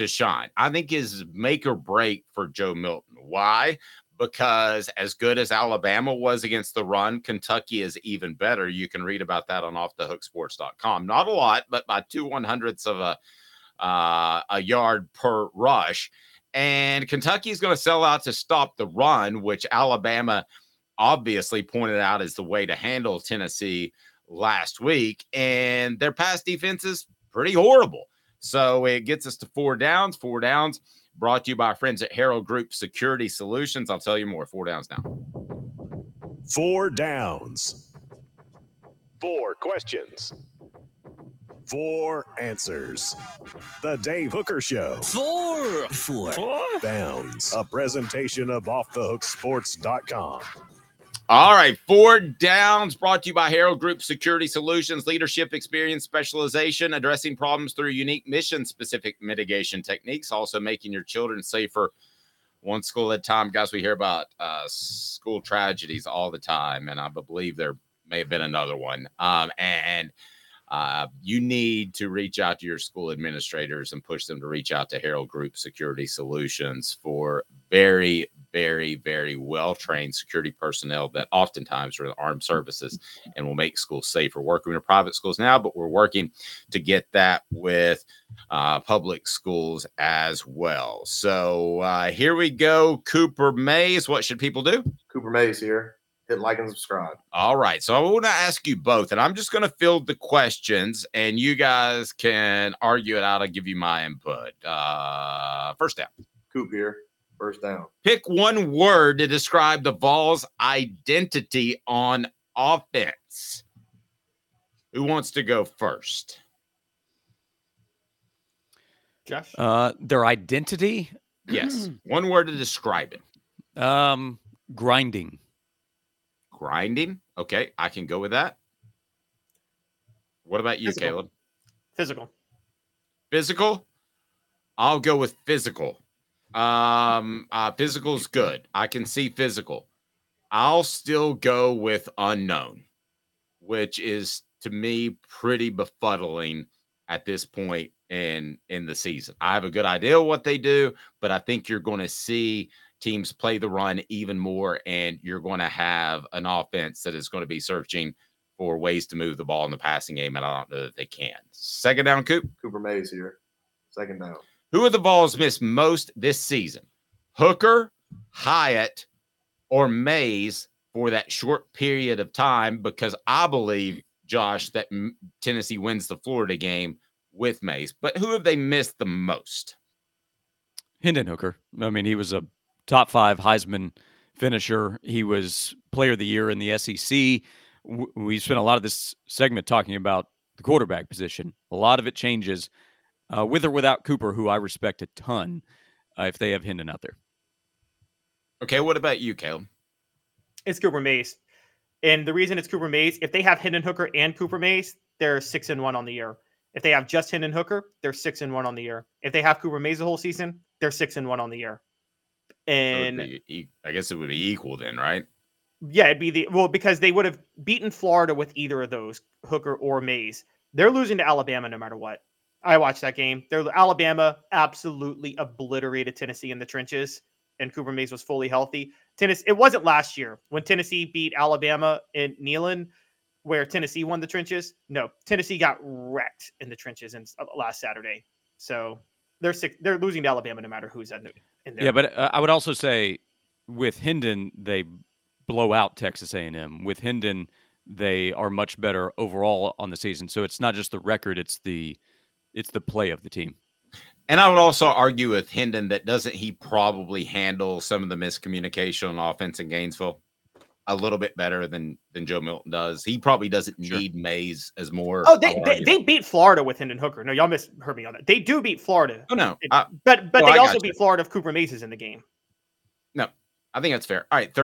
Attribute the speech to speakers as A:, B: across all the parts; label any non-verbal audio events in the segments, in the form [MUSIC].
A: to shine. I think is make or break for Joe Milton. Why? Because as good as Alabama was against the run, Kentucky is even better. You can read about that on offthehooksports.com. Not a lot, but by two one hundredths of a uh, a yard per rush. And Kentucky is going to sell out to stop the run, which Alabama obviously pointed out as the way to handle Tennessee last week. And their pass defense is pretty horrible. So it gets us to four downs. Four downs brought to you by our friends at Harold Group Security Solutions. I'll tell you more. Four downs now.
B: Four downs. Four questions. Four answers. The Dave Hooker Show.
C: Four. Four.
B: Four downs. A presentation of offthehooksports.com.
A: All right, four downs brought to you by Harold Group Security Solutions, leadership experience, specialization, addressing problems through unique mission specific mitigation techniques, also making your children safer one school at a time. Guys, we hear about uh, school tragedies all the time, and I believe there may have been another one. Um, and uh, you need to reach out to your school administrators and push them to reach out to Harold Group Security Solutions for very, very, very well trained security personnel that oftentimes are in armed services and will make schools safer. Working with private schools now, but we're working to get that with uh, public schools as well. So uh, here we go. Cooper Mays. What should people do?
D: Cooper Mays here. Hit like and subscribe.
A: All right. So I want to ask you both, and I'm just going to field the questions, and you guys can argue it out. I'll give you my input. Uh, first down.
D: Coop here. First down.
A: Pick one word to describe the Vols' identity on offense. Who wants to go first?
E: Josh?
C: Uh, their identity?
A: Yes. [CLEARS THROAT] one word to describe it.
C: Um, grinding.
A: Grinding. Okay. I can go with that. What about you,
E: Physical.
A: Caleb?
E: Physical.
A: Physical? I'll go with physical. Um, uh, physical's good. I can see physical. I'll still go with unknown, which is to me pretty befuddling at this point in in the season. I have a good idea what they do, but I think you're going to see teams play the run even more, and you're going to have an offense that is going to be searching for ways to move the ball in the passing game, and I don't know that they can. Second down, Coop.
D: Cooper Mays here. Second down.
A: Who are the Vols missed most this season? Hooker, Hyatt, or Mays for that short period of time? Because I believe, Josh, that Tennessee wins the Florida game with Mays. But who have they missed the most?
C: Hendon Hooker. I mean, he was a top five Heisman finisher. He was player of the year in the SEC. We spent a lot of this segment talking about the quarterback position. A lot of it changes uh, with or without Cooper, who I respect a ton, uh, if they have Hendon out there.
A: Okay, what about you, Caleb?
E: It's Cooper Mays. And the reason it's Cooper Mays, if they have Hendon Hooker and Cooper Mays, they're six and one on the year. If they have just Hendon Hooker, they're six and one on the year. If they have Cooper Mays the whole season, they're six and one on the year.
A: So
E: And
A: be I guess it would be equal then, right?
E: yeah, it'd be the well because they would have beaten Florida with either of those, Hooker or Mays. They're losing to Alabama no matter what. I watched that game. They're Alabama absolutely obliterated Tennessee in the trenches, and Cooper Mays was fully healthy. Tennessee, it wasn't last year when Tennessee beat Alabama in Neyland, where Tennessee won the trenches. No, Tennessee got wrecked in the trenches in, uh, last Saturday. So they're sick, they're losing to Alabama no matter who's in, in there.
C: Yeah, but uh, I would also say with Hendon they blow out Texas A&M. With Hendon they are much better overall on the season. So it's not just the record; it's the it's the play of the team.
A: And I would also argue with Hendon that doesn't he probably handle some of the miscommunication on offense in Gainesville a little bit better than than Joe Milton does. He probably doesn't
C: Sure.
A: need Mays as more.
E: Oh, they, they, they beat Florida with Hendon Hooker. No, y'all misheard me on that. They do beat Florida,
A: oh no,
E: it-
A: I,
E: but but
A: Oh, I
E: they also
A: got you.
E: beat Florida if Cooper Mays is in the game.
A: No, I think that's fair. All right, third,
F: Hey,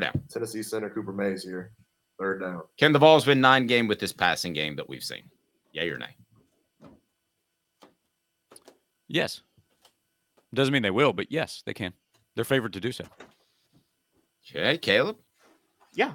A: down.
D: Tennessee center Cooper Mays here. Third down.
A: Can the Vols win nine game with this passing game that we've seen? Yay or nay?
C: Yes. Doesn't mean they will, but yes, they can. They're favored to do so.
A: Okay, Caleb.
E: Yeah,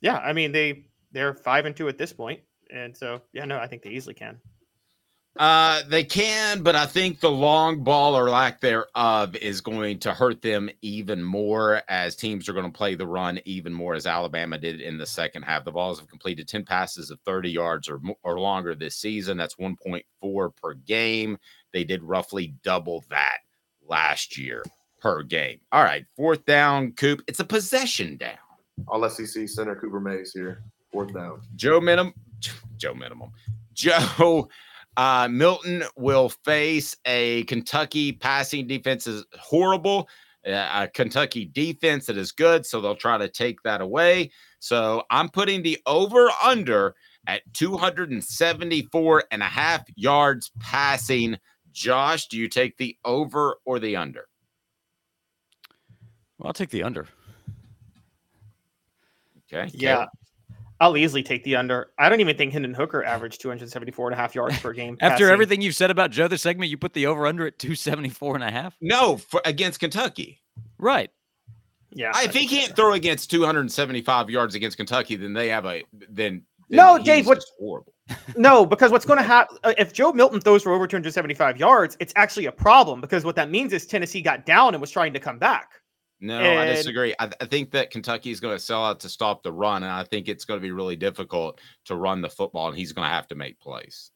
E: yeah. I mean they they're five and two at this point, and so yeah, no, I think they easily can.
A: Uh, they can, but I think the long ball or lack thereof is going to hurt them even more as teams are going to play the run even more as Alabama did in the second half. The Vols have completed 10 passes of 30 yards or, or longer this season. That's 1.4 per game. They did roughly double that last year per game. All right, fourth down, Coop. It's a possession down.
D: All SEC center Cooper Mays here. Fourth down.
A: Joe minimum Joe minimum. Joe uh, Milton will face a Kentucky passing defense is horrible. uh, A Kentucky defense that is good, so they'll try to take that away. So I'm putting the over under at 274 and a half yards passing. Josh, do you take the over or the under?
C: Well, I'll take the under.
A: Okay.
E: Yeah.
A: Caleb?
E: I'll easily take the under. I don't even think Hendon Hooker averaged 274 and a half yards per game.
C: After
E: passing.
C: everything you've said about Joe this segment, you put the over under at 274 and a half?
A: No, for, against Kentucky.
C: Right.
E: Yeah.
A: if he can't throw against 275 yards against Kentucky, then they have a then. then
E: No,
A: he's
E: Dave, what-
A: horrible. [LAUGHS]
E: No, because what's going to happen uh, if Joe Milton throws for over 275 yards, it's actually a problem because what that means is Tennessee got down and was trying to come back.
A: No, I disagree. I, I think that Kentucky is going to sell out to stop the run, and I think it's going to be really difficult to run the football, and he's going to have to make plays.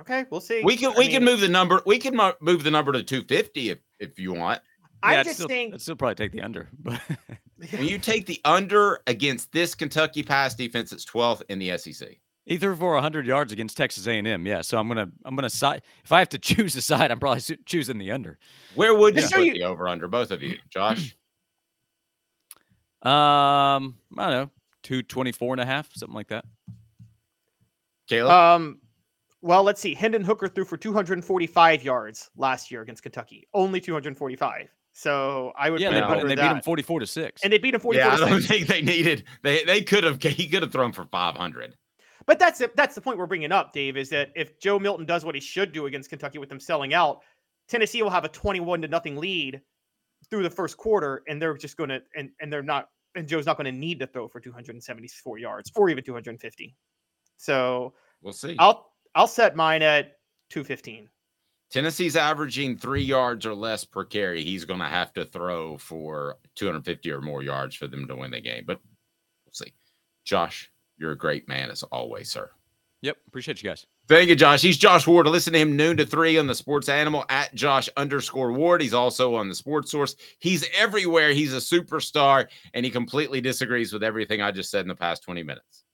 E: Okay, we'll see.
A: We can
E: I
A: we can move the number. We can mo- move the number to 250 if if you want.
E: I
C: Yeah,
E: just
C: still,
E: think
C: I'd still probably take the under, but
A: When you [LAUGHS] take the under against this Kentucky pass defense, it's 12th in the SEC.
C: He threw for 100 yards against Texas A&M. Yeah, so I'm gonna I'm gonna side. If I have to [LAUGHS] choose a side, I'm probably choosing the under.
A: Where would you
E: Just
A: put
E: you-
A: the over under? Both of you, Josh.
C: Um, I don't know, 224 and a half, something like that.
A: Caleb.
E: Um, well, let's see. Hendon Hooker threw for 245 yards last year against Kentucky. Only 245. So I would
C: Yeah,
E: put
C: they,
E: it
A: No.
E: under
C: and they beat him 44 to six.
E: and they beat him 44
A: yeah, I don't
E: 6.
A: think they needed. They they could have. He could have thrown for 500.
E: But that's it. That's the point we're bringing up, Dave. Is that if Joe Milton does what he should do against Kentucky with them selling out, Tennessee will have a 21 to nothing lead through the first quarter, and they're just going to and and they're not and Joe's not going to need to throw for 274 yards or even 250. So
A: We'll see.
E: I'll I'll set mine at 215.
A: Tennessee's averaging three yards or less per carry. He's going to have to throw for 250 or more yards for them to win the game. But we'll see. Josh, you're a great man as always, sir.
C: Yep. Appreciate you guys.
A: Thank you, Josh. He's Josh Ward. Listen to him noon to three on the Sports Animal at Josh underscore Ward. He's also on the Sports Source. He's everywhere. He's a superstar, and he completely disagrees with everything I just said in the past 20 minutes.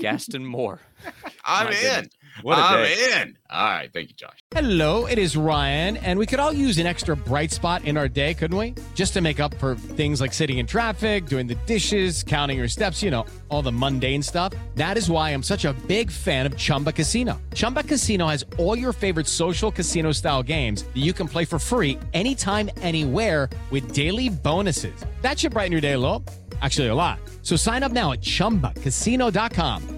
C: Gaston Moore. [LAUGHS]
A: I'm
C: My
A: in.
C: goodness. What a
A: I'm
C: day.
A: in. All right. Thank you, Josh.
G: Hello, it is Ryan, and we could all use an extra bright spot in our day, couldn't we? Just to make up for things like sitting in traffic, doing the dishes, counting your steps, you know, all the mundane stuff. That is why I'm such a big fan of Chumba Casino. Chumba Casino has all your favorite social casino style games that you can play for free anytime, anywhere with daily bonuses. That should brighten your day a little. Actually, a lot. So sign up now at chumbacasino.com.